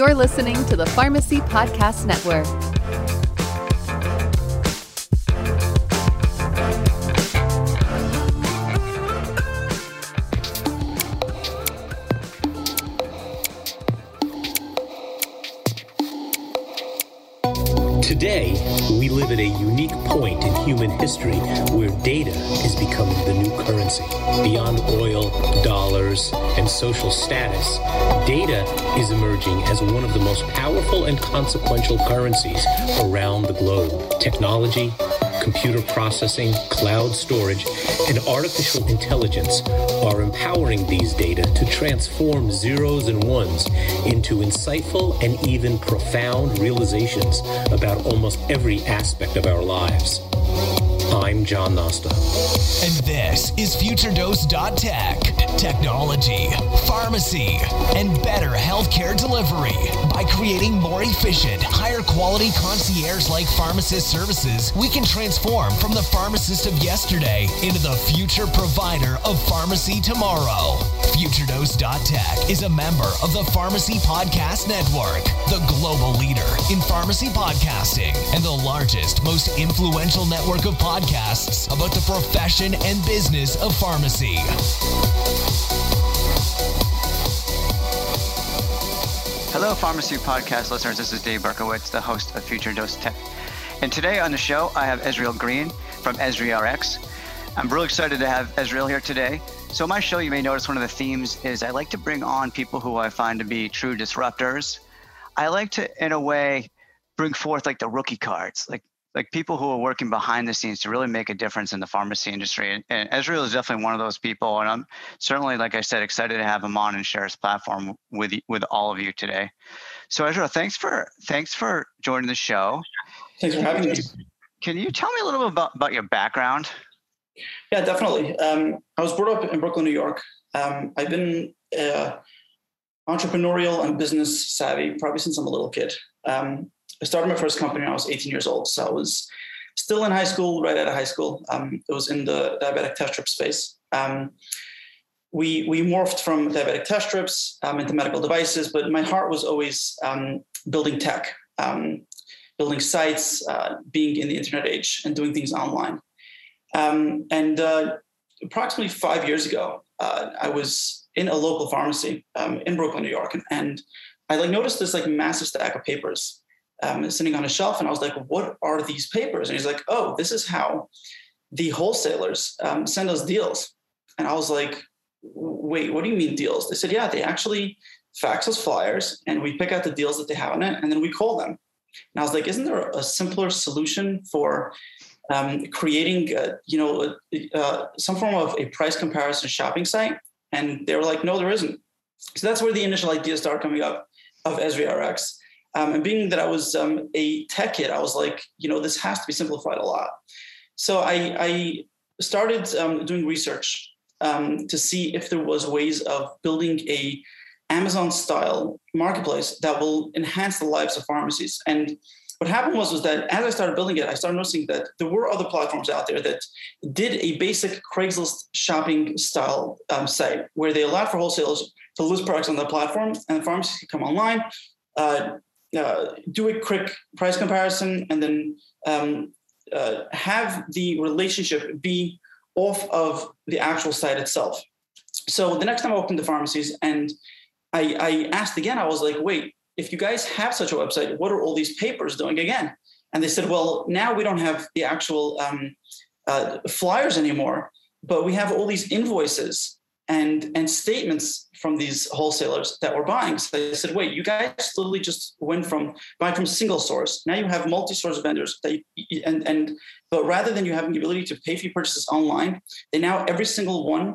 You're listening to the Pharmacy Podcast Network. Today, we live at a unique in human history where data is becoming the new currency. Beyond oil, dollars, and social status, data is emerging as one of the most powerful and consequential currencies around the globe. Technology, computer processing, cloud storage, and artificial intelligence are empowering these data to transform zeros and ones into insightful and even profound realizations about almost every aspect of our lives. I'm John Nosta. And this is FutureDose.tech. Technology, pharmacy, and better healthcare delivery. By creating more efficient, higher quality concierge like pharmacist services, we can transform from the pharmacist of yesterday into the future provider of pharmacy tomorrow. FutureDose.tech is a member of the Pharmacy Podcast Network, the global leader in pharmacy podcasting and the largest, most influential network of podcasts about the profession and business of pharmacy. Hello, Pharmacy Podcast listeners. This is Dave Berkowitz, the host of Future Dose Tech. And today on the show, I have Ezriel Green from EzriRx. I'm really excited to have Ezreal here today. So, my show, you may notice one of the themes is I like to bring on people who I find to be true disruptors. I like to, in a way, bring forth like the rookie cards, like like people who are working behind the scenes to really make a difference in the pharmacy industry. And, and Ezriel is definitely one of those people. And I'm certainly, like I said, excited to have him on and share his platform with with all of you today. So Ezriel, thanks for thanks for joining the show. Thanks for having me. Can you tell me a little bit about, about your background? Yeah, definitely. Um, I was brought up in Brooklyn, New York. Um, I've been uh, entrepreneurial and business savvy probably since I'm a little kid. Um, I started my first company when I was 18 years old. So I was still in high school, right out of high school. Um, it was in the diabetic test strip space. Um, we we morphed from diabetic test strips um, into medical devices, but my heart was always um, building tech, um, building sites, uh, being in the internet age, and doing things online. Um, and uh, approximately five years ago, uh, I was in a local pharmacy in Brooklyn, New York, and, and I like noticed this like massive stack of papers um, sitting on a shelf, and I was like, "What are these papers?" And he's like, "Oh, this is how the wholesalers um, send us deals." And I was like, "Wait, what do you mean deals?" They said, "Yeah, they actually fax us flyers, and we pick out the deals that they have on it, and then we call them." And I was like, "Isn't there a simpler solution for?" Um, creating, uh, you know, uh, some form of a price comparison shopping site, and they were like, "No, there isn't." So that's where the initial idea started coming up of EzriRx. Um, and being that I was um, a tech kid, I was like, you know, this has to be simplified a lot. So I, I started um, doing research um, to see if there was ways of building a Amazon style marketplace that will enhance the lives of pharmacies. And what happened was, was that as I started building it, I started noticing that there were other platforms out there that did a basic Craigslist shopping style um, site where they allowed for wholesalers to list products on the platform and the pharmacies could come online, uh, uh, do a quick price comparison and then um, uh, have the relationship be off of the actual site itself. So the next time I walked into pharmacies and I, I asked again, I was like, wait, if you guys have such a website, what are all these papers doing again? And they said, well, now we don't have the actual um, uh, flyers anymore, but we have all these invoices and and statements from these wholesalers that were buying. So they said, wait, you guys literally just went from buying from single source. Now you have multi-source vendors that you, and and but rather than you having the ability to pay for your purchases online, they now every single one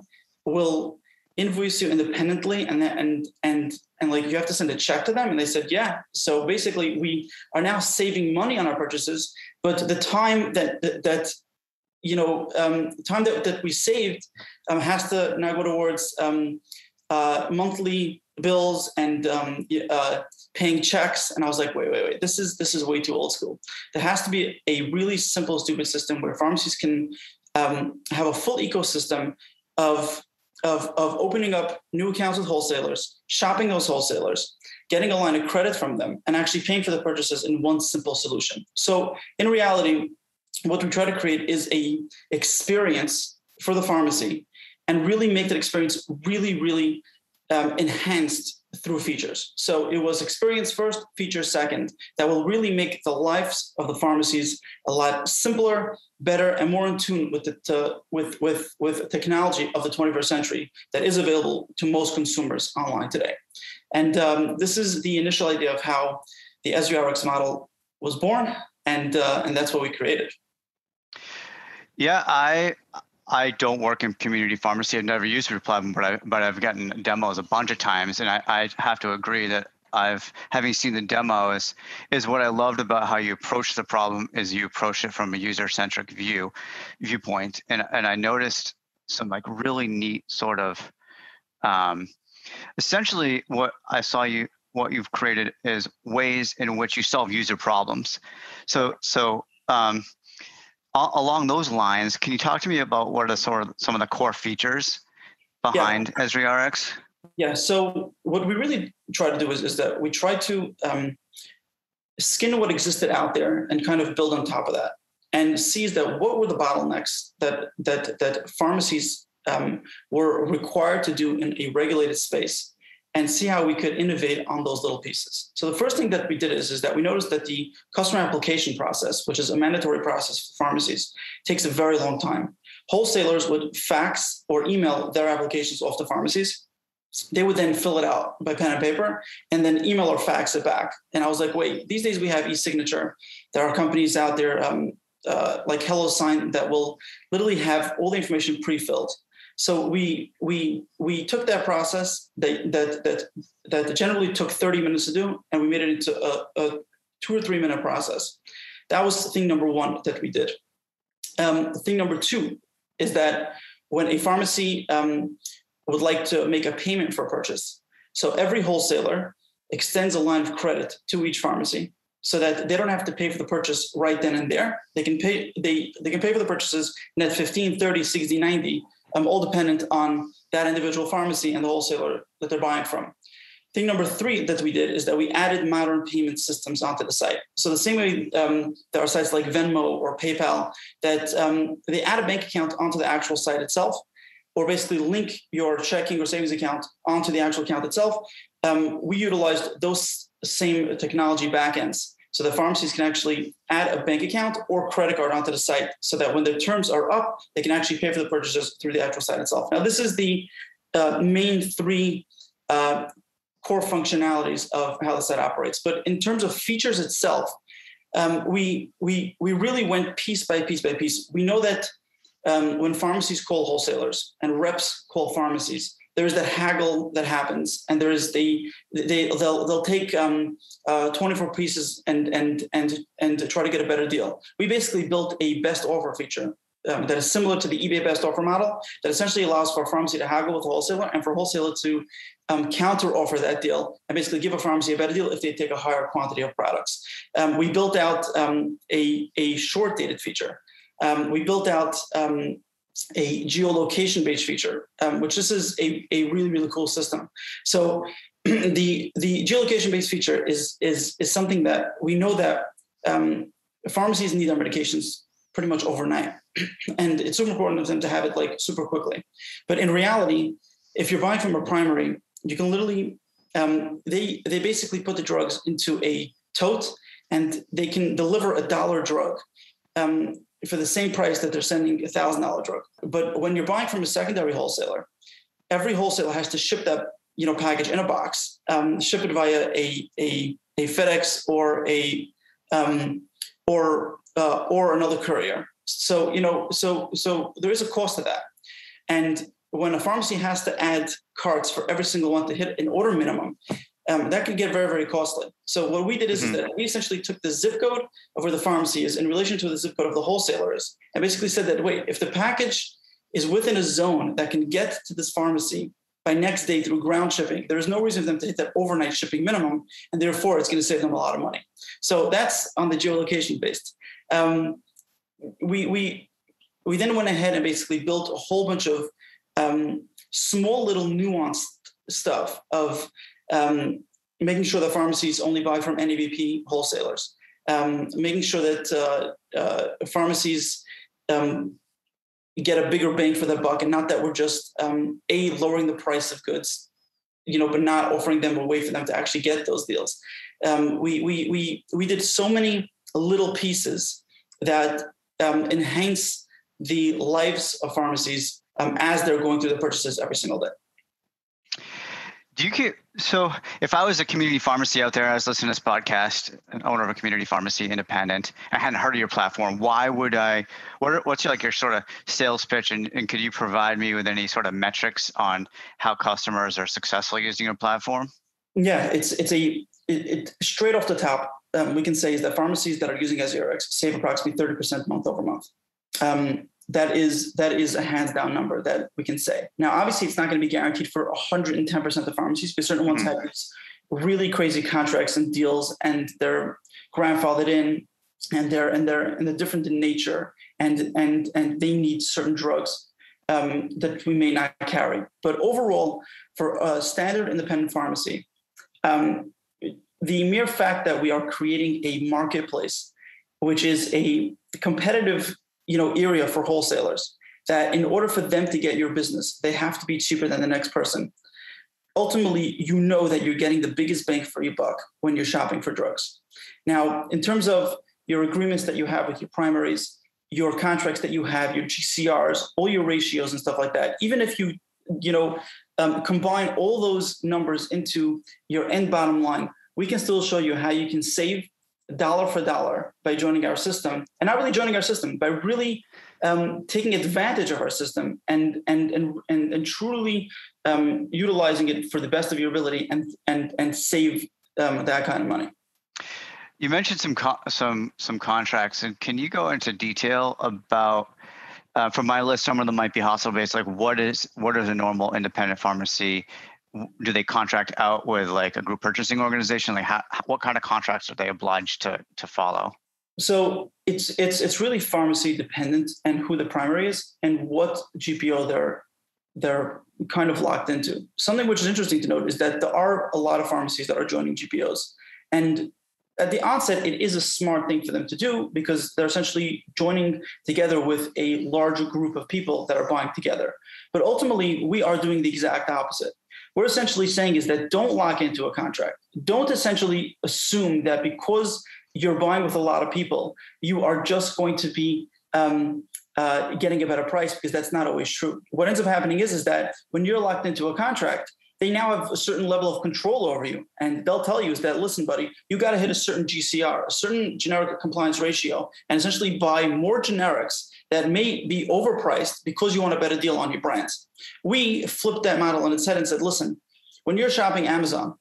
will invoice you independently and and and and like you have to send a check to them and they said yeah so basically we are now saving money on our purchases but the time that that, that you know, um, time that, that we saved um, has to now go towards um, uh, monthly bills and um, uh, paying checks. And I was like, wait, wait, wait, this is this is way too old school. There has to be a really simple, stupid system where pharmacies can um, have a full ecosystem of of, of opening up new accounts with wholesalers, shopping those wholesalers, getting a line of credit from them, and actually paying for the purchases in one simple solution. So in reality, what we try to create is a experience for the pharmacy and really make that experience really, really um, enhanced through features. So it was experience first, feature second, that will really make the lives of the pharmacies a lot simpler, better, and more in tune with the with with with technology of the 21st century that is available to most consumers online today. And um, this is the initial idea of how the EzriRx model was born, and uh, and that's what we created. Yeah, I I don't work in community pharmacy. I've never used platform, but I but I've gotten demos a bunch of times, and I, I have to agree that I've having seen the demo is is what I loved about how you approach the problem is you approach it from a user centric view viewpoint, and and I noticed some like really neat sort of um, essentially what I saw you what you've created is ways in which you solve user problems. So so um, along those lines, can you talk to me about what are sort of some of the core features behind yeah. EzriRx? Yeah. So what we really try to do is, is that we try to um, skin what existed out there and kind of build on top of that, and sees that what were the bottlenecks that that that pharmacies um, were required to do in a regulated space and see how we could innovate on those little pieces. So the first thing that we did is, is that we noticed that the customer application process, which is a mandatory process for pharmacies, takes a very long time. Wholesalers would fax or email their applications off to pharmacies. They would then fill it out by pen and paper and then email or fax it back. And I was like, wait, these days we have e-signature. There are companies out there um, uh, like HelloSign that will literally have all the information pre-filled so we we we took that process that that that that generally took 30 minutes to do, and we made it into a, a two or three minute process. That was thing number one that we did. Um, thing number two is that when a pharmacy um, would like to make a payment for a purchase, so every wholesaler extends a line of credit to each pharmacy so that they don't have to pay for the purchase right then and there. They can pay they they can pay for the purchases net 15, 30, 60, 90 um, all dependent on that individual pharmacy and the wholesaler that they're buying from. Thing number three that we did is that we added modern payment systems onto the site. So the same way um, there are sites like Venmo or PayPal that um, they add a bank account onto the actual site itself, or basically link your checking or savings account onto the actual account itself. Um, we utilized those same technology backends so the pharmacies can actually add a bank account or credit card onto the site so that when the terms are up, they can actually pay for the purchases through the actual site itself. Now, this is the uh, main three uh, core functionalities of how the site operates. But in terms of features itself, um, we, we, we really went piece by piece by piece. We know that um, when pharmacies call wholesalers and reps call pharmacies, there's that haggle that happens, and there is the they they'll they'll take um, uh, 24 pieces and and and and try to get a better deal. We basically built a best offer feature um, that is similar to the eBay best offer model that essentially allows for a pharmacy to haggle with a wholesaler and for a wholesaler to um, counter offer that deal and basically give a pharmacy a better deal if they take a higher quantity of products. Um, we built out um, a, a short dated feature. Um, we built out a geolocation based feature, um, which this is a, a really, really cool system. So the, the geolocation based feature is, is, is something that we know that um, pharmacies need their medications pretty much overnight. and it's super important for them to have it like super quickly. But in reality, if you're buying from a primary, you can literally, um, they, they basically put the drugs into a tote and they can deliver a dollar drug. Um, for the same price that they're sending a thousand dollar drug. But when you're buying from a secondary wholesaler, every wholesaler has to ship that you know package in a box, um, ship it via a a, a FedEx or a um, or uh, or another courier. So you know so so there is a cost to that, and when a pharmacy has to add carts for every single one to hit an order minimum, um, that could get very, very costly. So what we did is, mm-hmm. is, that we essentially took the zip code of where the pharmacy is in relation to the zip code of the wholesaler is, and basically said that wait, if the package is within a zone that can get to this pharmacy by next day through ground shipping, there is no reason for them to hit that overnight shipping minimum, and therefore it's going to save them a lot of money. So that's on the geolocation based. Um, we we we then went ahead and basically built a whole bunch of um, small little nuanced stuff of um, making sure that pharmacies only buy from NABP wholesalers, um, making sure that uh, uh, pharmacies um, get a bigger bang for their buck, and not that we're just um, a lowering the price of goods, you know, but not offering them a way for them to actually get those deals. Um, we we we we did so many little pieces that um, enhance the lives of pharmacies as they're going through the purchases every single day. Do you keep so if I was a community pharmacy out there, I was listening to this podcast, an owner of a community pharmacy, independent, I hadn't heard of your platform. Why would I? What what's your, like your sort of sales pitch, and, and could you provide me with any sort of metrics on how customers are successful using your platform? Yeah, it's it's a it, it straight off the top. Um, we can say is that pharmacies that are using SDRX save approximately thirty percent month over month. Um, that is that is a hands down number that we can say. Now, obviously, it's not going to be guaranteed for 110 percent of pharmacies, but certain ones mm-hmm. have these really crazy contracts and deals, and they're grandfathered in, and they're and they're and they're different in nature, and and and they need certain drugs um, that we may not carry. But overall, for a standard independent pharmacy, um, the mere fact that we are creating a marketplace, which is a competitive you know area for wholesalers that in order for them to get your business they have to be cheaper than the next person. Ultimately you know that you're getting the biggest bang for your buck when you're shopping for drugs. Now in terms of your agreements that you have with your primaries your contracts that you have your gcrs all your ratios and stuff like that even if you you know um, combine all those numbers into your end bottom line we can still show you how you can save dollar for dollar by joining our system and not really joining our system by really um, taking advantage of our system and and and and, and truly um, utilizing it for the best of your ability and and and save um, that kind of money. You mentioned some co- some some contracts and can you go into detail about uh, from my list some of them might be hospital based like what is what is a normal independent pharmacy do they contract out with like a group purchasing organization? Like, how, what kind of contracts are they obliged to to follow? So it's it's it's really pharmacy dependent and who the primary is and what GPO they're they're kind of locked into. Something which is interesting to note is that there are a lot of pharmacies that are joining GPOs, and at the onset, it is a smart thing for them to do because they're essentially joining together with a larger group of people that are buying together. But ultimately, we are doing the exact opposite we're essentially saying is that don't lock into a contract. Don't essentially assume that because you're buying with a lot of people, you are just going to be um, uh, getting a better price because that's not always true. What ends up happening is, is that when you're locked into a contract, they now have a certain level of control over you. And they'll tell you is that, listen, buddy, you got to hit a certain GCR, a certain generic compliance ratio, and essentially buy more generics that may be overpriced because you want a better deal on your brands. We flipped that model on its head and said, listen, when you're shopping Amazon,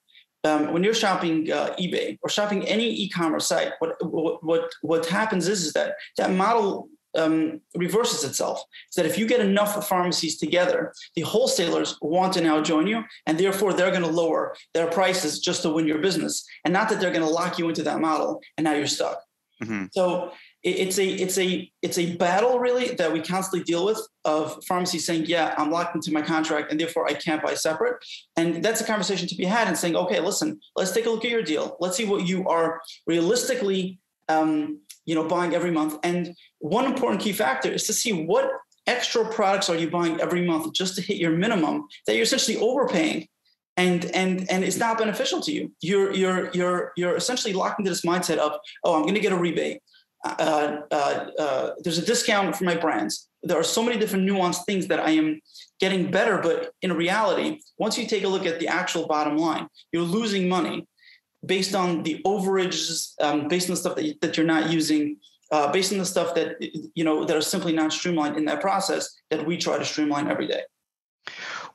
um, when you're shopping uh, eBay or shopping any e-commerce site, what what what happens is is that that model um, reverses itself. Is that if you get enough pharmacies together, the wholesalers want to now join you, and therefore they're going to lower their prices just to win your business, and not that they're going to lock you into that model, and now you're stuck. Mm-hmm. So it's a it's a it's a battle really that we constantly deal with of pharmacies saying yeah i'm locked into my contract and therefore i can't buy separate. And that's a conversation to be had and saying okay listen let's take a look at your deal. Let's see what you are realistically um, you know buying every month. And one important key factor is to see what extra products are you buying every month just to hit your minimum that you're essentially overpaying. And and and it's not beneficial to you. You're you're you're you're essentially locked into this mindset of oh i'm going to get a rebate uh, uh, uh, there's a discount for my brands. There are so many different nuanced things that I am getting better, but in reality, once you take a look at the actual bottom line, you're losing money based on the overages, um, based on the stuff that, you, that you're not using, based on the stuff that you know that are simply not streamlined in that process that we try to streamline every day.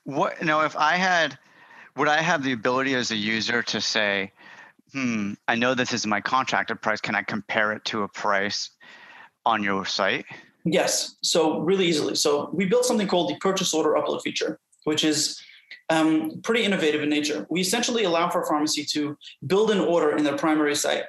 What now? If I had, would I have the ability as a user to say? Hmm, I know this is my contracted price. Can I compare it to a price on your site? Yes. So really easily. So we built something called the purchase order upload feature, which is um, pretty innovative in nature. We essentially allow for a pharmacy to build an order in their primary site.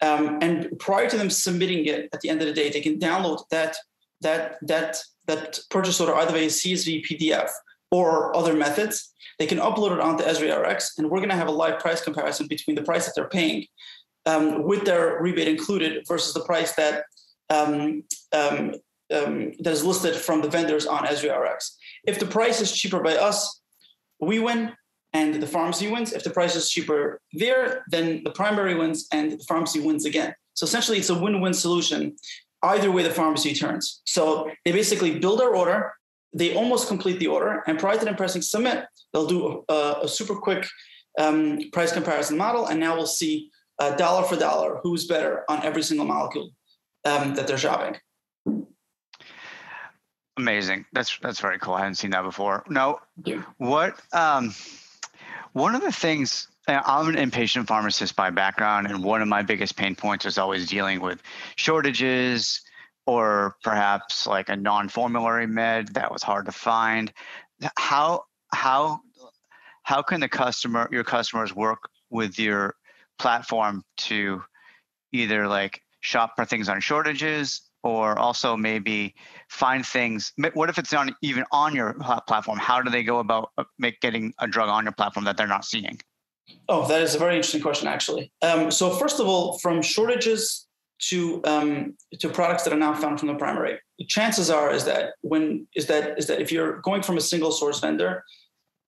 Um, and prior to them submitting it at the end of the day, they can download that that that that purchase order either via CSV, PDF, or other methods, they can upload it onto EzriRx, and we're going to have a live price comparison between the price that they're paying um, with their rebate included versus the price that um, um, um that is listed from the vendors on EzriRx. If the price is cheaper by us, we win and the pharmacy wins. If the price is cheaper there, then the primary wins and the pharmacy wins again. So essentially, it's a win-win solution. Either way, the pharmacy turns. So they basically build our order, they almost complete the order, and prior to them pressing submit, they'll do a, a super quick um, price comparison model, and now we'll see uh, dollar for dollar who's better on every single molecule um, that they're shopping. Amazing. That's that's very cool. I hadn't seen that before. No, what um, one of the things I'm an inpatient pharmacist by background, and one of my biggest pain points is always dealing with shortages or perhaps like a non-formulary med that was hard to find. How how how can the customer your customers work with your platform to either like shop for things on shortages or also maybe find things what if it's not even on your platform? How do they go about uh, make getting a drug on your platform that they're not seeing? Oh that is a very interesting question actually. Um, so first of all from shortages to um, to products that are now found from the primary. The chances are is that when is that is that if you're going from a single source vendor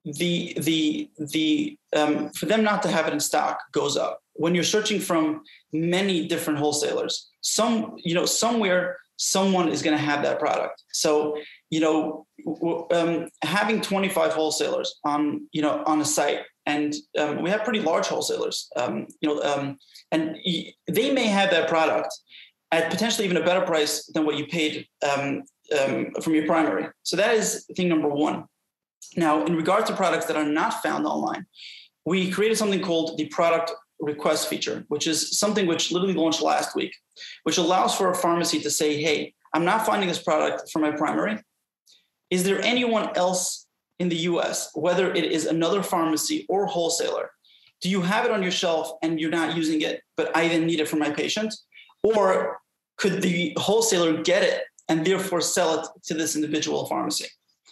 the the the um, for them not to have it in stock goes up. When you're searching from many different wholesalers some you know somewhere someone is going to have that product. So you know um, having 25 wholesalers on you know on a site and um, we have pretty large wholesalers um, you know um, and they may have that product at potentially even a better price than what you paid um, um, from your primary so that is thing number one now in regard to products that are not found online we created something called the product request feature, which is something which literally launched last week, which allows for a pharmacy to say, hey, I'm not finding this product for my primary. Is there anyone else in the US, whether it is another pharmacy or wholesaler? Do you have it on your shelf and you're not using it, but I then need it for my patient? Or could the wholesaler get it and therefore sell it to this individual pharmacy?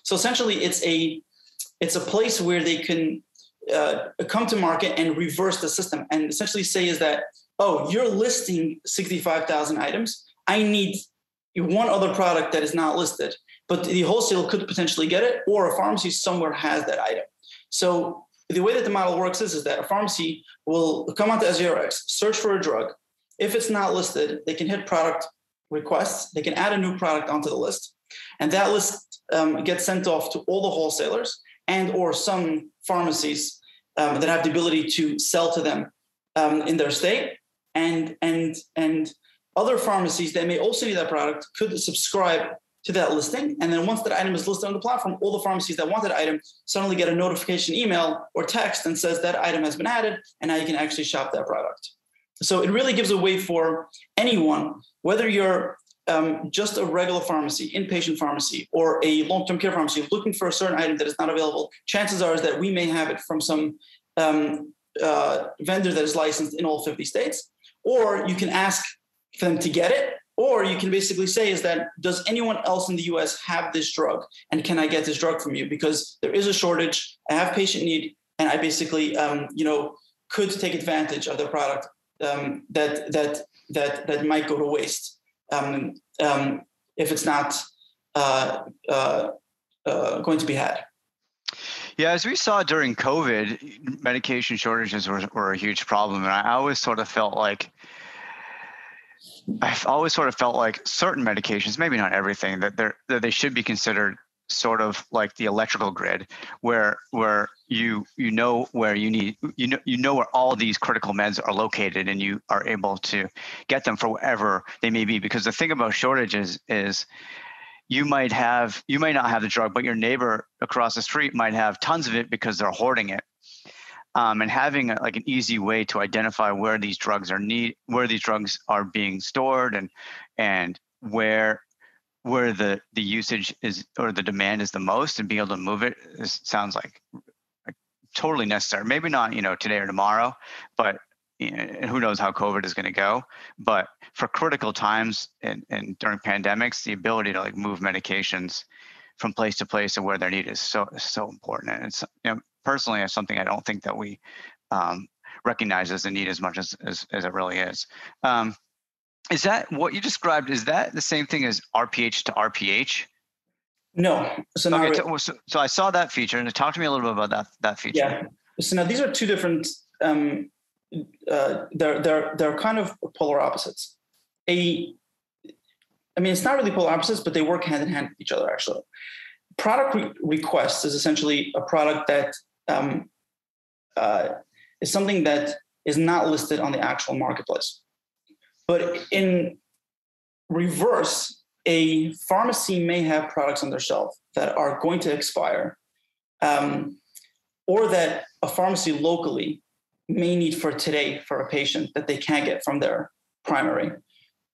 So essentially, it's a it's a place where they can uh, come to market and reverse the system and essentially say is that oh you're listing 65000 items i need one other product that is not listed but the wholesale could potentially get it or a pharmacy somewhere has that item so the way that the model works is, is that a pharmacy will come onto SRX, search for a drug. If it's not listed, they can hit product requests. They can add a new product onto the list, and that list um, gets sent off to all the wholesalers and or some pharmacies um, that have the ability to sell to them um, in their state, and and and other pharmacies that may also need that product could subscribe to that listing. And then once that item is listed on the platform, all the pharmacies that want that item suddenly get a notification email or text and says that item has been added, and now you can actually shop that product. So it really gives a way for anyone, whether you're um, just a regular pharmacy, inpatient pharmacy, or a long-term care pharmacy looking for a certain item that is not available, chances are is that we may have it from some um, uh, vendor that is licensed in all 50 states, or you can ask for them to get it, or you can basically say is that does anyone else in the U.S. have this drug, and can I get this drug from you because there is a shortage, I have patient need, and I basically um, you know could take advantage of the product um, that that that that might go to waste um, um, if it's not uh, uh, uh, going to be had. Yeah, as we saw during COVID, medication shortages were, were a huge problem. And I always sort of felt like, I've always sort of felt like certain medications, maybe not everything, that, they're, that they should be considered sort of like the electrical grid where where you you know where you need you know you know where all these critical meds are located and you are able to get them for wherever they may be. Because the thing about shortages is you might have you might not have the drug but your neighbor across the street might have tons of it because they're hoarding it um, and having a, like an easy way to identify where these drugs are need where these drugs are being stored and and where where the the usage is or the demand is the most and being able to move it is, sounds like, like totally necessary maybe not you know today or tomorrow but and who knows how covid is going to go but for critical times and, and during pandemics the ability to like move medications from place to place and where their need is so so important. And it's you know, personally, as something I don't think that we um, recognize as a need as much as as, as it really is. Um, is that what you described? Is that the same thing as RPH to RPH? No. So, okay, really. so, so, I saw that feature, and talk to me a little bit about that that feature. Yeah. So now these are two different. Um, uh, they're they're they're kind of polar opposites. A, I mean, it's not really polar opposites, but they work hand in hand with each other. Actually, product re- request is essentially a product that um, uh, is something that is not listed on the actual marketplace. But in reverse, a pharmacy may have products on their shelf that are going to expire, um, or that a pharmacy locally may need for today for a patient that they can't get from their primary,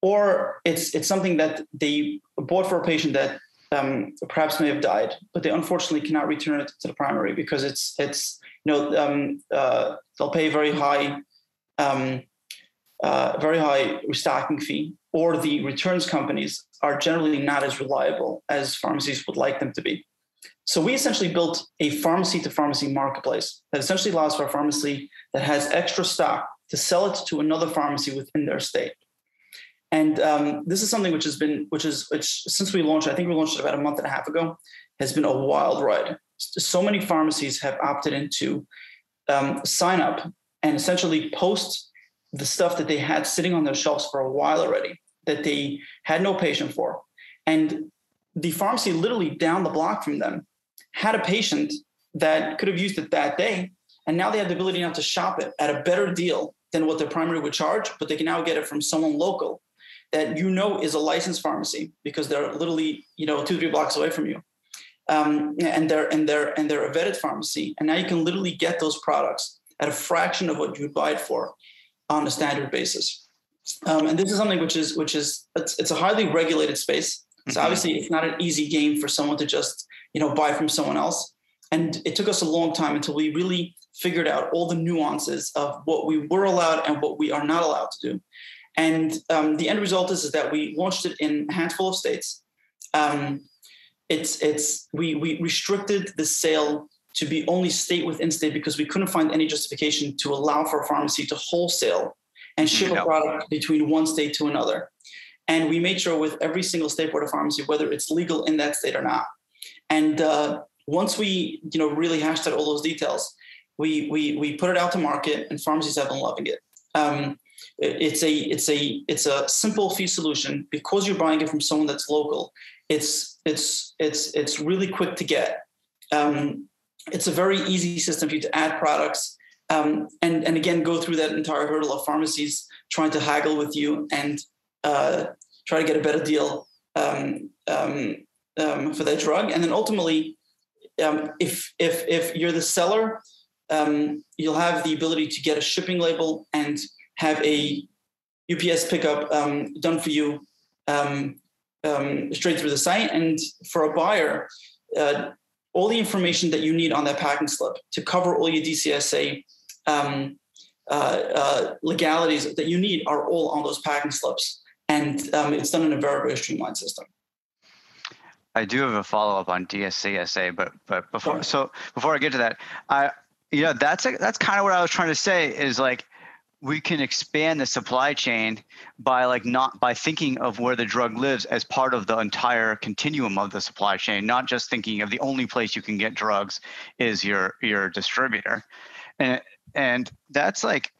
or it's it's something that they bought for a patient that um, perhaps may have died, but they unfortunately cannot return it to the primary because it's it's you know um, uh, they'll pay very high um, uh, very high restocking fee, or the returns companies are generally not as reliable as pharmacies would like them to be. So we essentially built a pharmacy to pharmacy marketplace that essentially allows for a pharmacy that has extra stock to sell it to another pharmacy within their state. And um, this is something which has been, which is, which since we launched, I think we launched it about a month and a half ago, has been a wild ride. So many pharmacies have opted into um, sign up and essentially post the stuff that they had sitting on their shelves for a while already that they had no patient for. And the pharmacy literally down the block from them had a patient that could have used it that day. And now they have the ability now to shop it at a better deal than what their primary would charge, but they can now get it from someone local that you know is a licensed pharmacy because they're literally, you know, two, three blocks away from you. Um, and they're and they're and they're a vetted pharmacy. And now you can literally get those products at a fraction of what you would buy it for on a standard basis. Um, and this is something which is which is it's, it's a highly regulated space. So mm-hmm. obviously, it's not an easy game for someone to just you know buy from someone else. And it took us a long time until we really figured out all the nuances of what we were allowed and what we are not allowed to do. And um, the end result is, is that we launched it in a handful of states. Um, it's it's we we restricted the sale to be only state within state because we couldn't find any justification to allow for a pharmacy to wholesale and ship a product between one state to another. And we made sure with every single state board of pharmacy whether it's legal in that state or not. And uh, once we, you know, really hashed out all those details, we we we put it out to market, and pharmacies have been loving it. Um, it's a it's a it's a simple fee solution because you're buying it from someone that's local. It's it's it's it's really quick to get. Um, it's a very easy system for you to add products um, and, and again go through that entire hurdle of pharmacies trying to haggle with you and uh, try to get a better deal um, um, um for that drug. And then ultimately, um, if, if, if you're the seller, um, you'll have the ability to get a shipping label and have a UPS pickup done for you straight through the site. And for a buyer, uh, all the information that you need on that packing slip to cover all your DSCSA um, uh, uh, legalities that you need are all on those packing slips. And um, it's done in a very, very streamlined system. I do have a follow up on DSCSA, but but before so before I get to that, I you know that's a, that's kind of what I was trying to say is like we can expand the supply chain by like not by thinking of where the drug lives as part of the entire continuum of the supply chain not just thinking of the only place you can get drugs is your your distributor and and that's like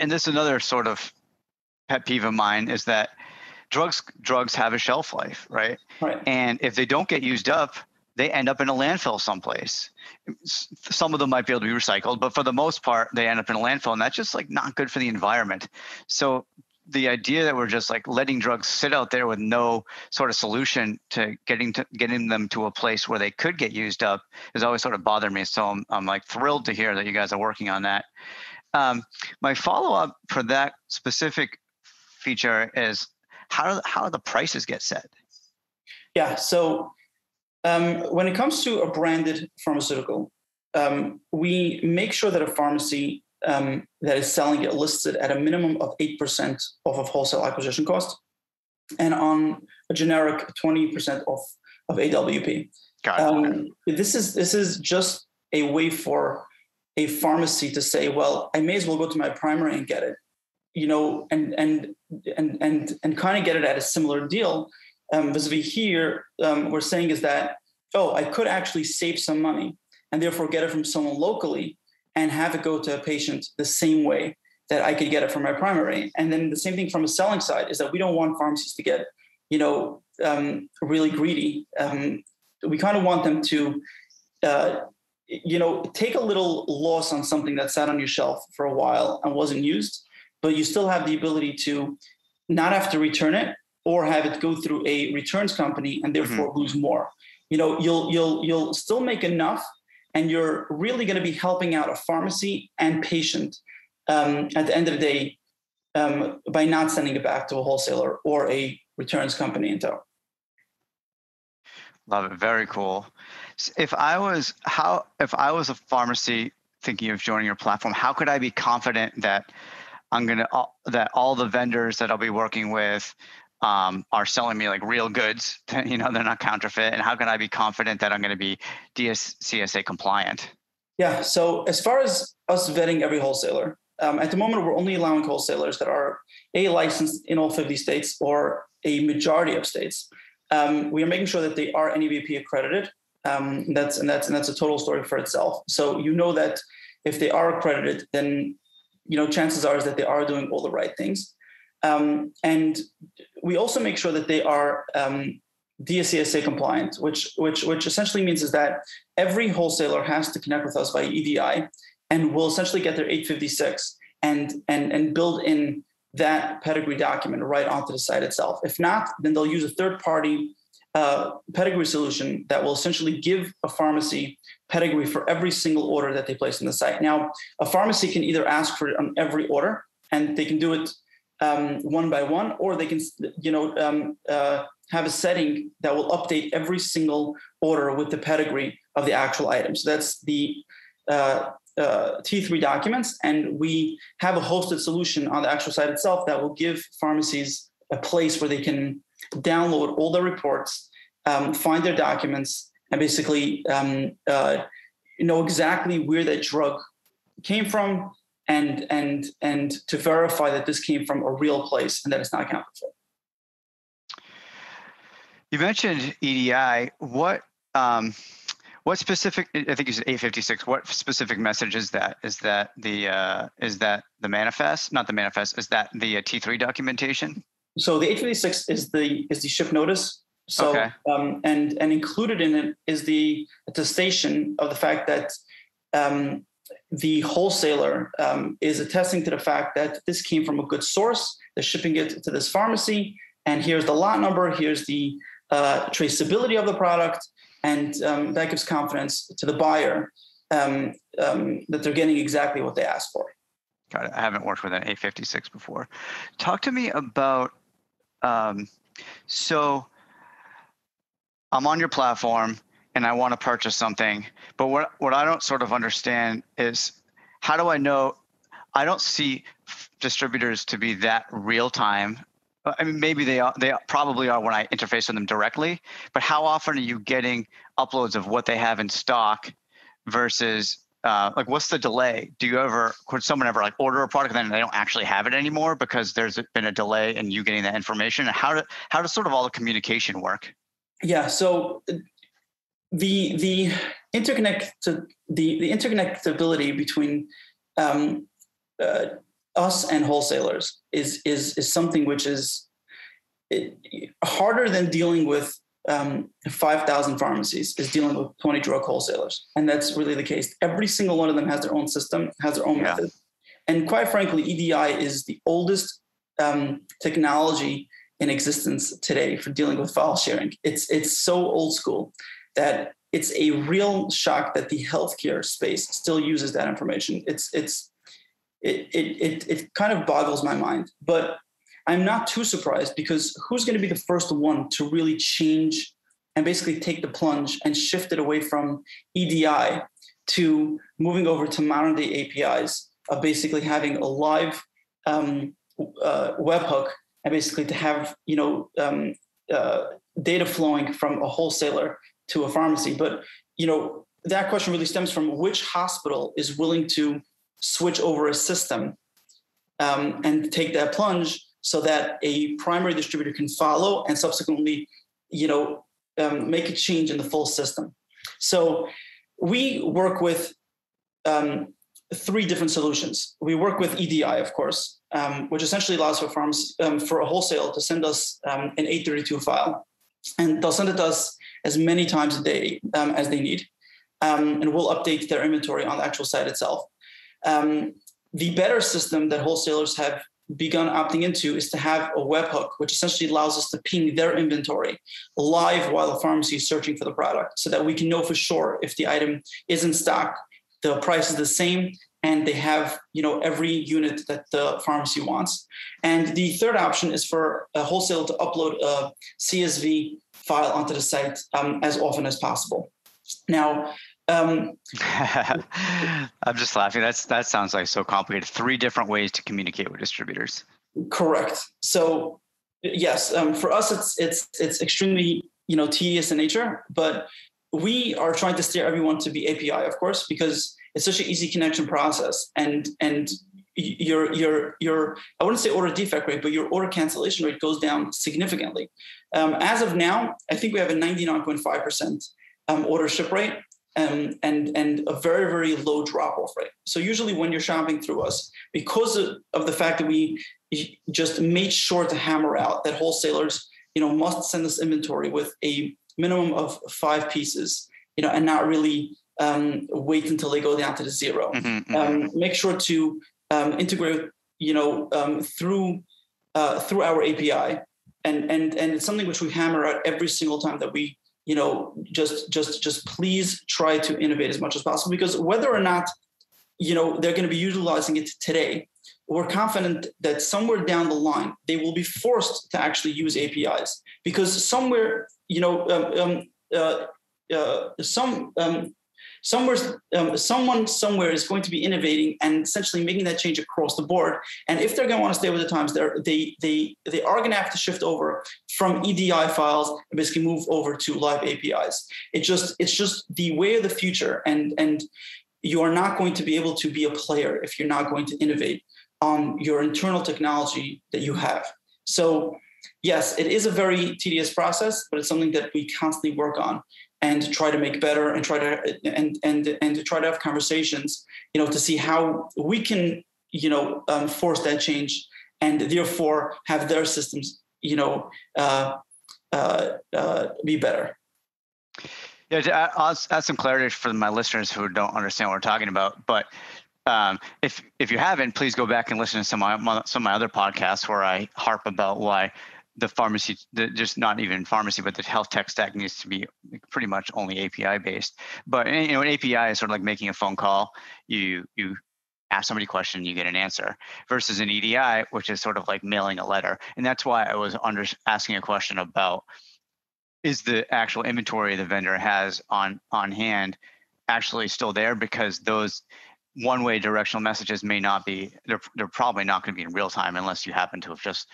and this is another sort of pet peeve of mine is that drugs drugs have a shelf life right, right. and if they don't get used up they end up in a landfill someplace. Some of them might be able to be recycled, but for the most part, they end up in a landfill, and that's just like not good for the environment. So the idea that we're just like letting drugs sit out there with no sort of solution to getting to getting them to a place where they could get used up has always sort of bothered me. So I'm, I'm like thrilled to hear that you guys are working on that. Um, my follow up for that specific feature is how how do the prices get set? Yeah, so um, when it comes to a branded pharmaceutical, um, we make sure that a pharmacy um, that is selling it lists it at a minimum of 8% off of wholesale acquisition cost. And on a generic, 20% off of AWP. Um, this is this is just a way for a pharmacy to say, well, I may as well go to my primary and get it, you know, and and and and and kind of get it at a similar deal. Um, vis-a-vis here, um, we're saying is that oh, I could actually save some money and therefore get it from someone locally and have it go to a patient the same way that I could get it from my primary. And then the same thing from a selling side is that we don't want pharmacies to get, you know, um, really greedy. Um, we kind of want them to uh, you know, take a little loss on something that sat on your shelf for a while and wasn't used, but you still have the ability to not have to return it or have it go through a returns company and therefore mm-hmm. lose more. You know, you'll you'll you'll still make enough, and you're really going to be helping out a pharmacy and patient um, at the end of the day um, by not sending it back to a wholesaler or a returns company in tow. Love it. Very cool. If I was how if I was a pharmacy thinking of joining your platform, how could I be confident that I'm gonna that all the vendors that I'll be working with um, are selling me like real goods? You know, they're not counterfeit. And how can I be confident that I'm going to be DSCSA compliant? Yeah. So as far as us vetting every wholesaler, um, at the moment we're only allowing wholesalers that are a licensed in all 50 states or a majority of states. Um, we are making sure that they are NABP accredited. Um, that's and that's and that's a total story for itself. So you know that if they are accredited, then you know chances are is that they are doing all the right things. Um, and we also make sure that they are um, DSCSA compliant, which which which essentially means is that every wholesaler has to connect with us by EDI, and will essentially get their 856 and and and build in that pedigree document right onto the site itself. If not, then they'll use a third party uh, pedigree solution that will essentially give a pharmacy pedigree for every single order that they place on the site. Now, a pharmacy can either ask for it on every order, and they can do it um, one by one, or they can, you know, um, uh, have a setting that will update every single order with the pedigree of the actual item. So that's the uh, uh, T3 documents, and we have a hosted solution on the actual site itself that will give pharmacies a place where they can download all the reports, um, find their documents, and basically um, uh, know exactly where that drug came from, and and and to verify that this came from a real place and that it's not counterfeit. You mentioned EDI. What um, what specific? I think you said A56. What specific message is that? Is that the uh, is that the manifest? Not the manifest. Is that the uh, T3 documentation? So the A56 is the is the ship notice. So okay. um, and and included in it is the attestation of the fact that um, the wholesaler um, is attesting to the fact that this came from a good source. They're shipping it to this pharmacy, and here's the lot number. Here's the uh, traceability of the product, and um, that gives confidence to the buyer um, um, that they're getting exactly what they asked for. Got it. I haven't worked with an 856 before. Talk to me about um, so I'm on your platform and I want to purchase something, but what what I don't sort of understand is how do I know? I don't see distributors to be that real time I mean, maybe they are, they probably are when I interface with them directly, but how often are you getting uploads of what they have in stock versus uh, like what's the delay? Do you ever could someone ever like order a product and then they don't actually have it anymore because there's been a delay in you getting that information? How do how does sort of all the communication work? Yeah, so the the interconnect the the interconnectability between um, uh, us and wholesalers is is is something which is it, harder than dealing with um, 5,000 pharmacies is dealing with 20 drug wholesalers. And that's really the case. Every single one of them has their own system, has their own yeah. method. And quite frankly, EDI is the oldest um, technology in existence today for dealing with file sharing. It's, it's so old school that it's a real shock that the healthcare space still uses that information. It's, it's it, it, it, it kind of boggles my mind. But I'm not too surprised because who's going to be the first one to really change and basically take the plunge and shift it away from EDI to moving over to modern day APIs of basically having a live um, uh, webhook and basically to have you know um, uh, data flowing from a wholesaler to a pharmacy. But you know that question really stems from which hospital is willing to switch over a system um, and take that plunge so that a primary distributor can follow and subsequently, you know, um, make a change in the full system. So we work with um, three different solutions. We work with EDI, of course, um, which essentially allows for farms um, for a wholesale to send us um, an 832 file, and they'll send it to us as many times a day um, as they need, um, and we'll update their inventory on the actual site itself. Um, the better system that wholesalers have begun opting into is to have a webhook, which essentially allows us to ping their inventory live while the pharmacy is searching for the product, so that we can know for sure if the item is in stock the price is the same and they have you know every unit that the pharmacy wants and the third option is for a wholesaler to upload a csv file onto the site um, as often as possible. Now um, i'm just laughing. That's that sounds like so complicated. Three different ways to communicate with distributors. Correct. So yes um, for us it's it's it's extremely you know tedious in nature but we are trying to steer everyone to be API, of course, because it's such an easy connection process, and and your your your I wouldn't say order defect rate, but your order cancellation rate goes down significantly. Um, as of now, I think we have a 99.5 percent um, order ship rate. Um, and and a very very low drop off rate. So usually when you're shopping through us, because of, of the fact that we just made sure to hammer out that wholesalers, you know, must send us inventory with a minimum of five pieces, you know, and not really um, wait until they go down to the 0 mm-hmm, mm-hmm. Um, make sure to um, integrate, you know, um, through uh, through our API, and and and it's something which we hammer out every single time that we, you know, just just just please try to innovate as much as possible. Because whether or not, you know, they're going to be utilizing it today, we're confident that somewhere down the line they will be forced to actually use APIs because somewhere you know, um, um, uh, uh, some um, somewhere um, someone somewhere is going to be innovating and essentially making that change across the board. And if they're going to want to stay with the times they're, they they they are going to have to shift over from edi files and basically move over to live apis it just it's just the way of the future and and you are not going to be able to be a player if you're not going to innovate on your internal technology that you have. So yes, it is a very tedious process, but it's something that we constantly work on and try to make better and try to and and and to try to have conversations, you know, to see how we can, you know, um, force that change and therefore have their systems, you know, uh, uh, uh, be better. Yeah, I'll add some clarity for my listeners who don't understand what we're talking about. But um, if if you haven't, please go back and listen to some of my, some of my other podcasts where I harp about why the pharmacy, the, just not even pharmacy, but the health tech stack needs to be pretty much only API based. But you know, an API is sort of like making a phone call. You you ask somebody a question, you get an answer. Versus an EDI, which is sort of like mailing a letter. And that's why I was under asking a question about is the actual inventory the vendor has on on hand actually still there because those one way directional messages may not be they're, they're probably not going to be in real time unless you happen to have just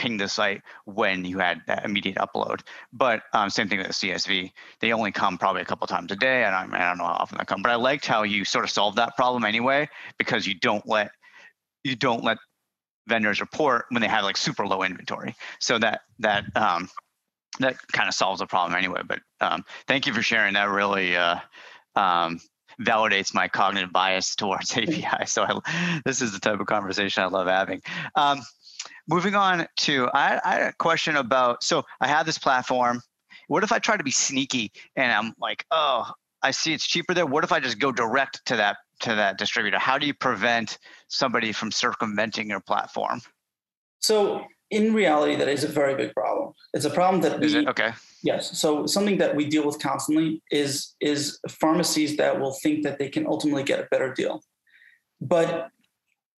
ping the site when you had that immediate upload. But um, same thing with the CSV. They only come probably a couple times a day, and I, I don't know how often they come. But I liked how you sort of solved that problem anyway, because you don't let you don't let vendors report when they have like super low inventory. So that that um, that kind of solves the problem anyway. But um, thank you for sharing. That really uh, um, validates my cognitive bias towards API. So I, this is the type of conversation I love having. Um, moving on to I, I had a question about so I have this platform. What if I try to be sneaky and I'm like, oh, I see it's cheaper there. What if I just go direct to that to that distributor? How do you prevent somebody from circumventing your platform? So in reality, that is a very big problem. It's a problem that we, it okay. Yes. So something that we deal with constantly is is pharmacies that will think that they can ultimately get a better deal, but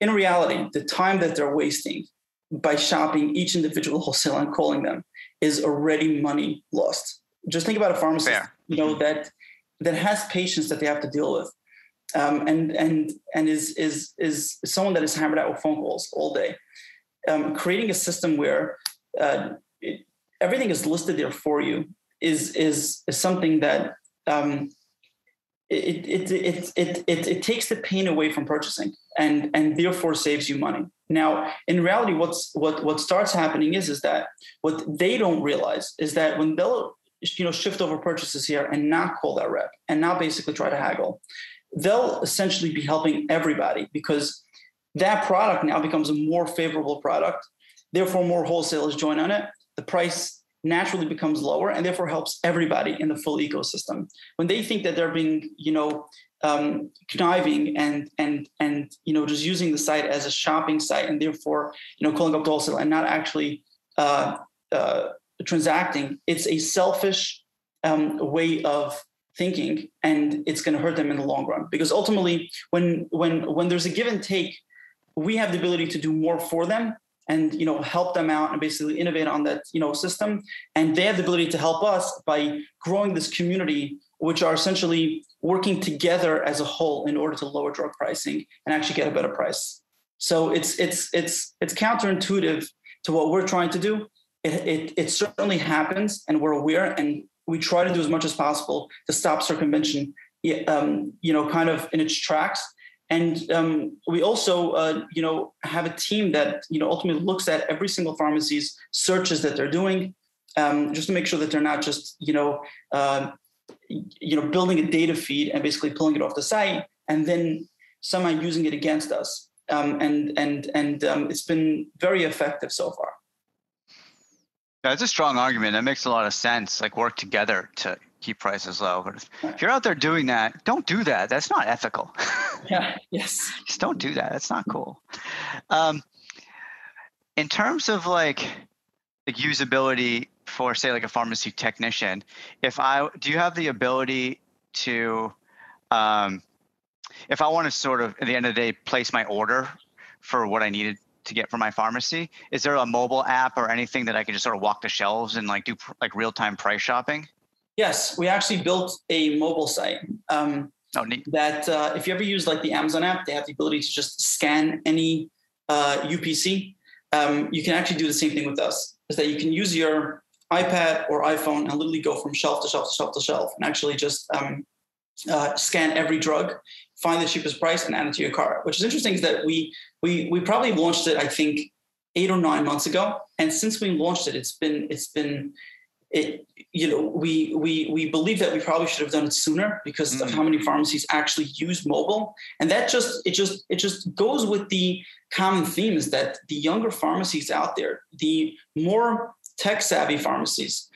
in reality, the time that they're wasting by shopping each individual wholesaler and calling them is already money lost. Just think about a pharmacist, Fair. you know, that that has patients that they have to deal with, um, and and and is is is someone that is hammered out with phone calls all day. Um, creating a system where uh, it, everything is listed there for you is is, is something that um, it, it, it, it, it, it takes the pain away from purchasing and, and therefore saves you money. Now, in reality, what's what what starts happening is is that what they don't realize is that when they'll you know shift over purchases here and not call that rep and now basically try to haggle, they'll essentially be helping everybody because that product now becomes a more favorable product. Therefore, more wholesalers join on it. The price naturally becomes lower and therefore helps everybody in the full ecosystem. When they think that they're being, you know, um, conniving and and and you know just using the site as a shopping site and therefore you know calling up wholesale and not actually uh, uh, transacting, it's a selfish um, way of thinking and it's going to hurt them in the long run because ultimately when when when there's a give and take we have the ability to do more for them and you know help them out and basically innovate on that you know system. And they have the ability to help us by growing this community which are essentially working together as a whole in order to lower drug pricing and actually get a better price. So it's it's it's it's counterintuitive to what we're trying to do. It, it, it certainly happens and we're aware and we try to do as much as possible to stop circumvention um, you know kind of in its tracks and um, we also, uh, you know, have a team that you know ultimately looks at every single pharmacy's searches that they're doing, um, just to make sure that they're not just you know, uh, you know, building a data feed and basically pulling it off the site and then somehow using it against us. Um, and and and um, it's been very effective so far. That's a strong argument. That makes a lot of sense. Like work together to keep prices low. But if, you're out there doing that, don't do that. That's not ethical. yeah. Yes. Just don't do that. That's not cool. Um, in terms of like like usability for say like a pharmacy technician, if I do you have the ability to um, if I want to sort of at the end of the day place my order for what I needed to get from my pharmacy, is there a mobile app or anything that I can just sort of walk the shelves and like do like real time price shopping? Yes, we actually built a mobile site. Um, oh, neat. That uh, if you ever use like the Amazon app, they have the ability to just scan any uh, UPC. Um, you can actually do the same thing with us. Is that you can use your iPad or iPhone and literally go from shelf to shelf to shelf to shelf and actually just um, uh, scan every drug, find the cheapest price, and add it to your cart. Which is interesting is that we we we probably launched it I think eight or nine months ago, and since we launched it, it's been it's been it you know we we we believe that we probably should have done it sooner because mm. of how many pharmacies actually use mobile and that just it just it just goes with the common theme is that the younger pharmacies out there the more tech savvy pharmacies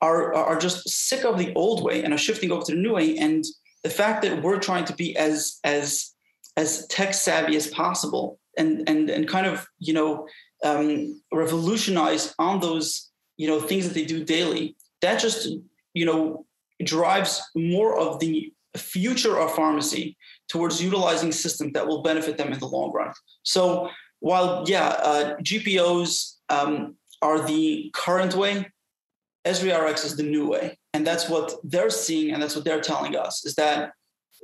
are are just sick of the old way and are shifting over to the new way and the fact that we're trying to be as as as tech savvy as possible and and and kind of you know um, revolutionize on those you know things that they do daily that just you know drives more of the future of pharmacy towards utilizing systems that will benefit them in the long run. So while yeah uh, gpos um, are the current way EzriRx is the new way. And that's what they're seeing and that's what they're telling us is that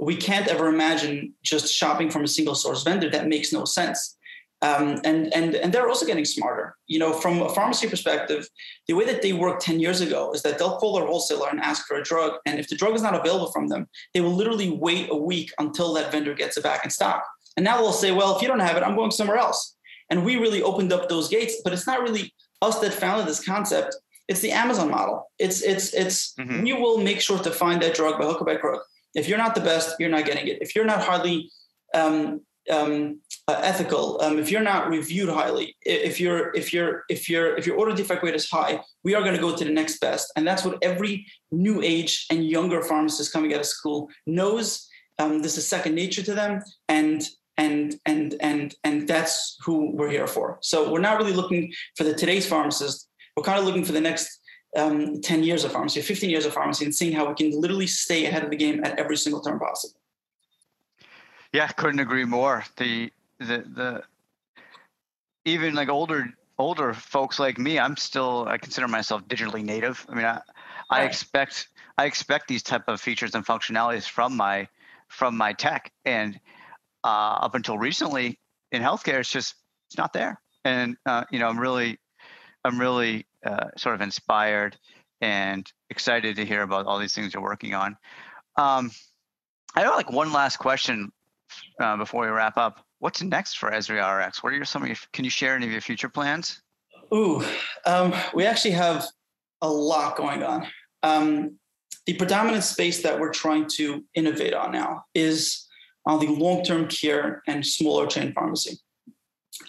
we can't ever imagine just shopping from a single source vendor. That makes no sense um, and and and they're also getting smarter. You know, from a pharmacy perspective, the way that they worked ten years ago is that they'll call their wholesaler and ask for a drug, and if the drug is not available from them, they will literally wait a week until that vendor gets it back in stock. And now they'll say, well, if you don't have it, I'm going somewhere else. And we really opened up those gates, but it's not really us that founded this concept. It's the Amazon model. It's it's it's mm-hmm. we will make sure to find that drug by hook or by crook. If you're not the best, you're not getting it. If you're not hardly um, um, uh, ethical. Um, if you're not reviewed highly if you're if you're if you're if your order defect rate is high we are going to go to the next best. And that's what every new age and younger pharmacist coming out of school knows. Um, this is second nature to them and and and and and that's who we're here for. So we're not really looking for the today's pharmacist. We're kind of looking for the next um, 10 years of pharmacy 15 years of pharmacy and seeing how we can literally stay ahead of the game at every single turn possible yeah, couldn't agree more. The the the even like older older folks like me, I'm still I consider myself digitally native. I mean, I, I expect I expect these type of features and functionalities from my from my tech, and uh, up until recently in healthcare, it's just it's not there. And uh, you know, I'm really I'm really uh, sort of inspired and excited to hear about all these things you're working on. Um, I have like one last question uh, before we wrap up. What's next for EzriRx? What are your, some of your, can you share any of your future plans? Ooh, um, we actually have a lot going on. Um, the predominant space that we're trying to innovate on now is on the long-term care and smaller chain pharmacy.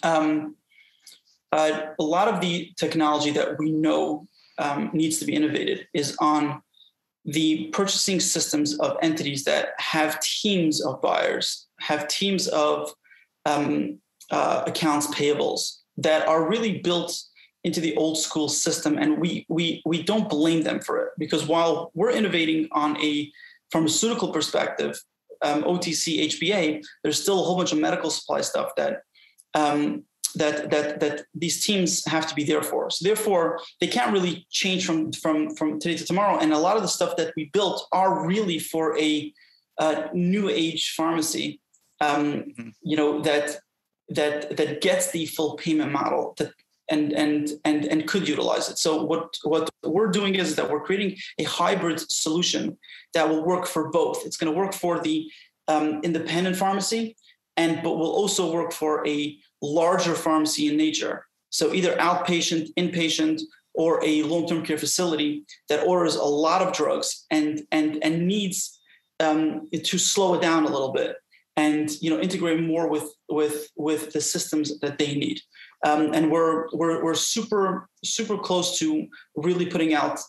Um, uh, a lot of the technology that we know um, needs to be innovated is on the purchasing systems of entities that have teams of buyers, have teams of um, uh, accounts payables that are really built into the old school system and we we we don't blame them for it. Because while we're innovating on a pharmaceutical perspective um, otc hba there's still a whole bunch of medical supply stuff that um, that that that these teams have to be there for. So therefore they can't really change from from from today to tomorrow. And a lot of the stuff that we built are really for a, a new age pharmacy um, mm-hmm. you know that that that gets the full payment model that and and and and could utilize it. So what what we're doing is that we're creating a hybrid solution that will work for both. It's going to work for the um, independent pharmacy, and but will also work for a larger pharmacy in nature. So either outpatient, inpatient, or a long-term care facility that orders a lot of drugs and and and needs um, to slow it down a little bit and you know integrate more with with with the systems that they need. Um, and we're, we're we're super super close to really putting out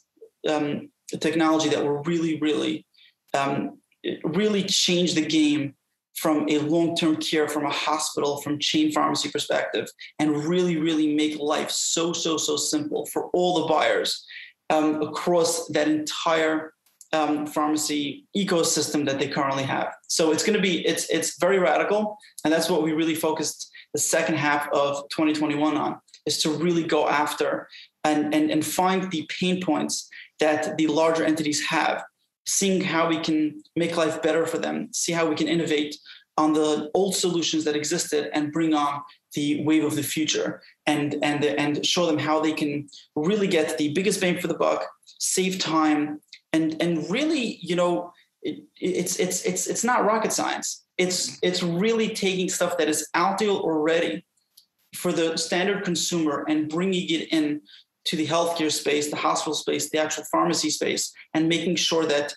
um, technology that will really really um, really change the game from a long-term care from a hospital from chain pharmacy perspective and really really make life so so so simple for all the buyers um, across that entire um, pharmacy ecosystem that they currently have. So it's going to be it's it's very radical and that's what we really focused the second half of 2021 on is to really go after and, and, and find the pain points that the larger entities have, seeing how we can make life better for them, see how we can innovate on the old solutions that existed and bring on the wave of the future and and and show them how they can really get the biggest bang for the buck, save time, and and really, you know, it, it's it's it's it's not rocket science. It's it's really taking stuff that is out there already for the standard consumer and bringing it in to the healthcare space, the hospital space, the actual pharmacy space, and making sure that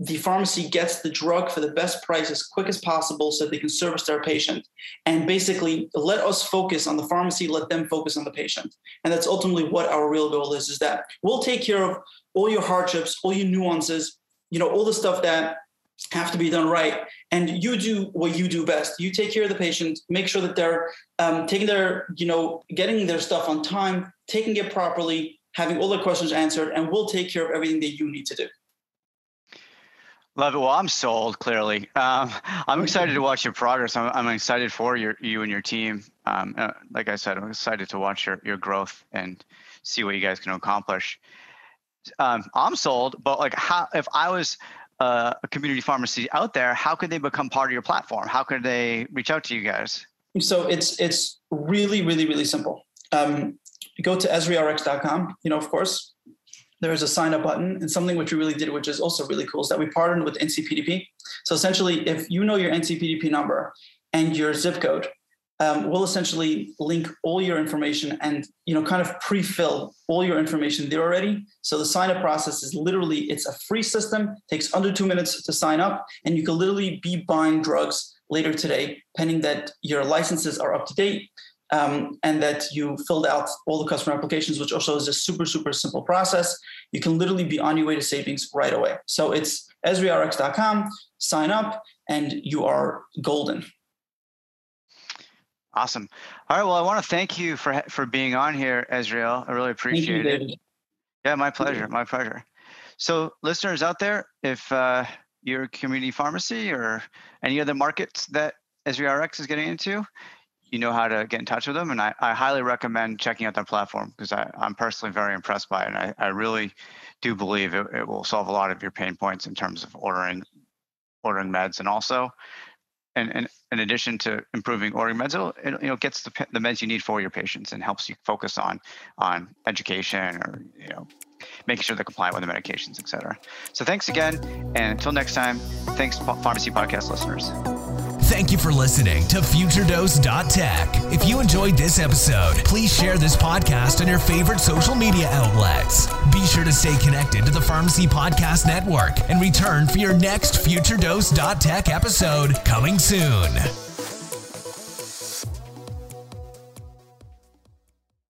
the pharmacy gets the drug for the best price as quick as possible so they can service their patient. And basically let us focus on the pharmacy, let them focus on the patient. And that's ultimately what our real goal is, is that we'll take care of all your hardships, all your nuances, you know, all the stuff that have to be done right and you do what you do best you take care of the patient make sure that they're um, taking their you know getting their stuff on time taking it properly having all their questions answered and we'll take care of everything that you need to do Love it. Well, I'm sold. Clearly, um, I'm excited to watch your progress. I'm, I'm excited for your you and your team. Um, uh, like I said, I'm excited to watch your your growth and see what you guys can accomplish. Um, I'm sold, but like, how if I was uh, a community pharmacy out there, how could they become part of your platform? How could they reach out to you guys? So it's it's really really really simple. Um, go to ezrirx.com. You know, of course, there is a sign up button and something which we really did, which is also really cool, is that we partnered with NCPDP. So essentially, if you know your NCPDP number and your zip code, um, we'll essentially link all your information and you know kind of pre-fill all your information there already so the sign up process is literally it's a free system takes under two minutes to sign up and you can literally be buying drugs later today pending that your licenses are up to date um, and that you filled out all the customer applications which also is a super super simple process you can literally be on your way to savings right away so it's ezrirx.com sign up and you are golden Awesome. All right. Well, I want to thank you for for being on here, Ezriel. I really appreciate you, it. Yeah, my pleasure. My pleasure. So, listeners out there, if uh, you're a community pharmacy or any other markets that EzriRx is getting into, you know how to get in touch with them. And I, I highly recommend checking out their platform because I'm personally very impressed by it. And I, I really do believe it, it will solve a lot of your pain points in terms of ordering ordering meds and also and, and in addition to improving ordering meds, it you know gets the, the meds you need for your patients and helps you focus on on education or you know making sure they're compliant with the medications, et cetera. So thanks again, and until next time, thanks Pharmacy Podcast listeners. Thank you for listening to FutureDose.tech. If you enjoyed this episode, please share this podcast on your favorite social media outlets. Be sure to stay connected to the Pharmacy Podcast Network and return for your next FutureDose.tech episode coming soon.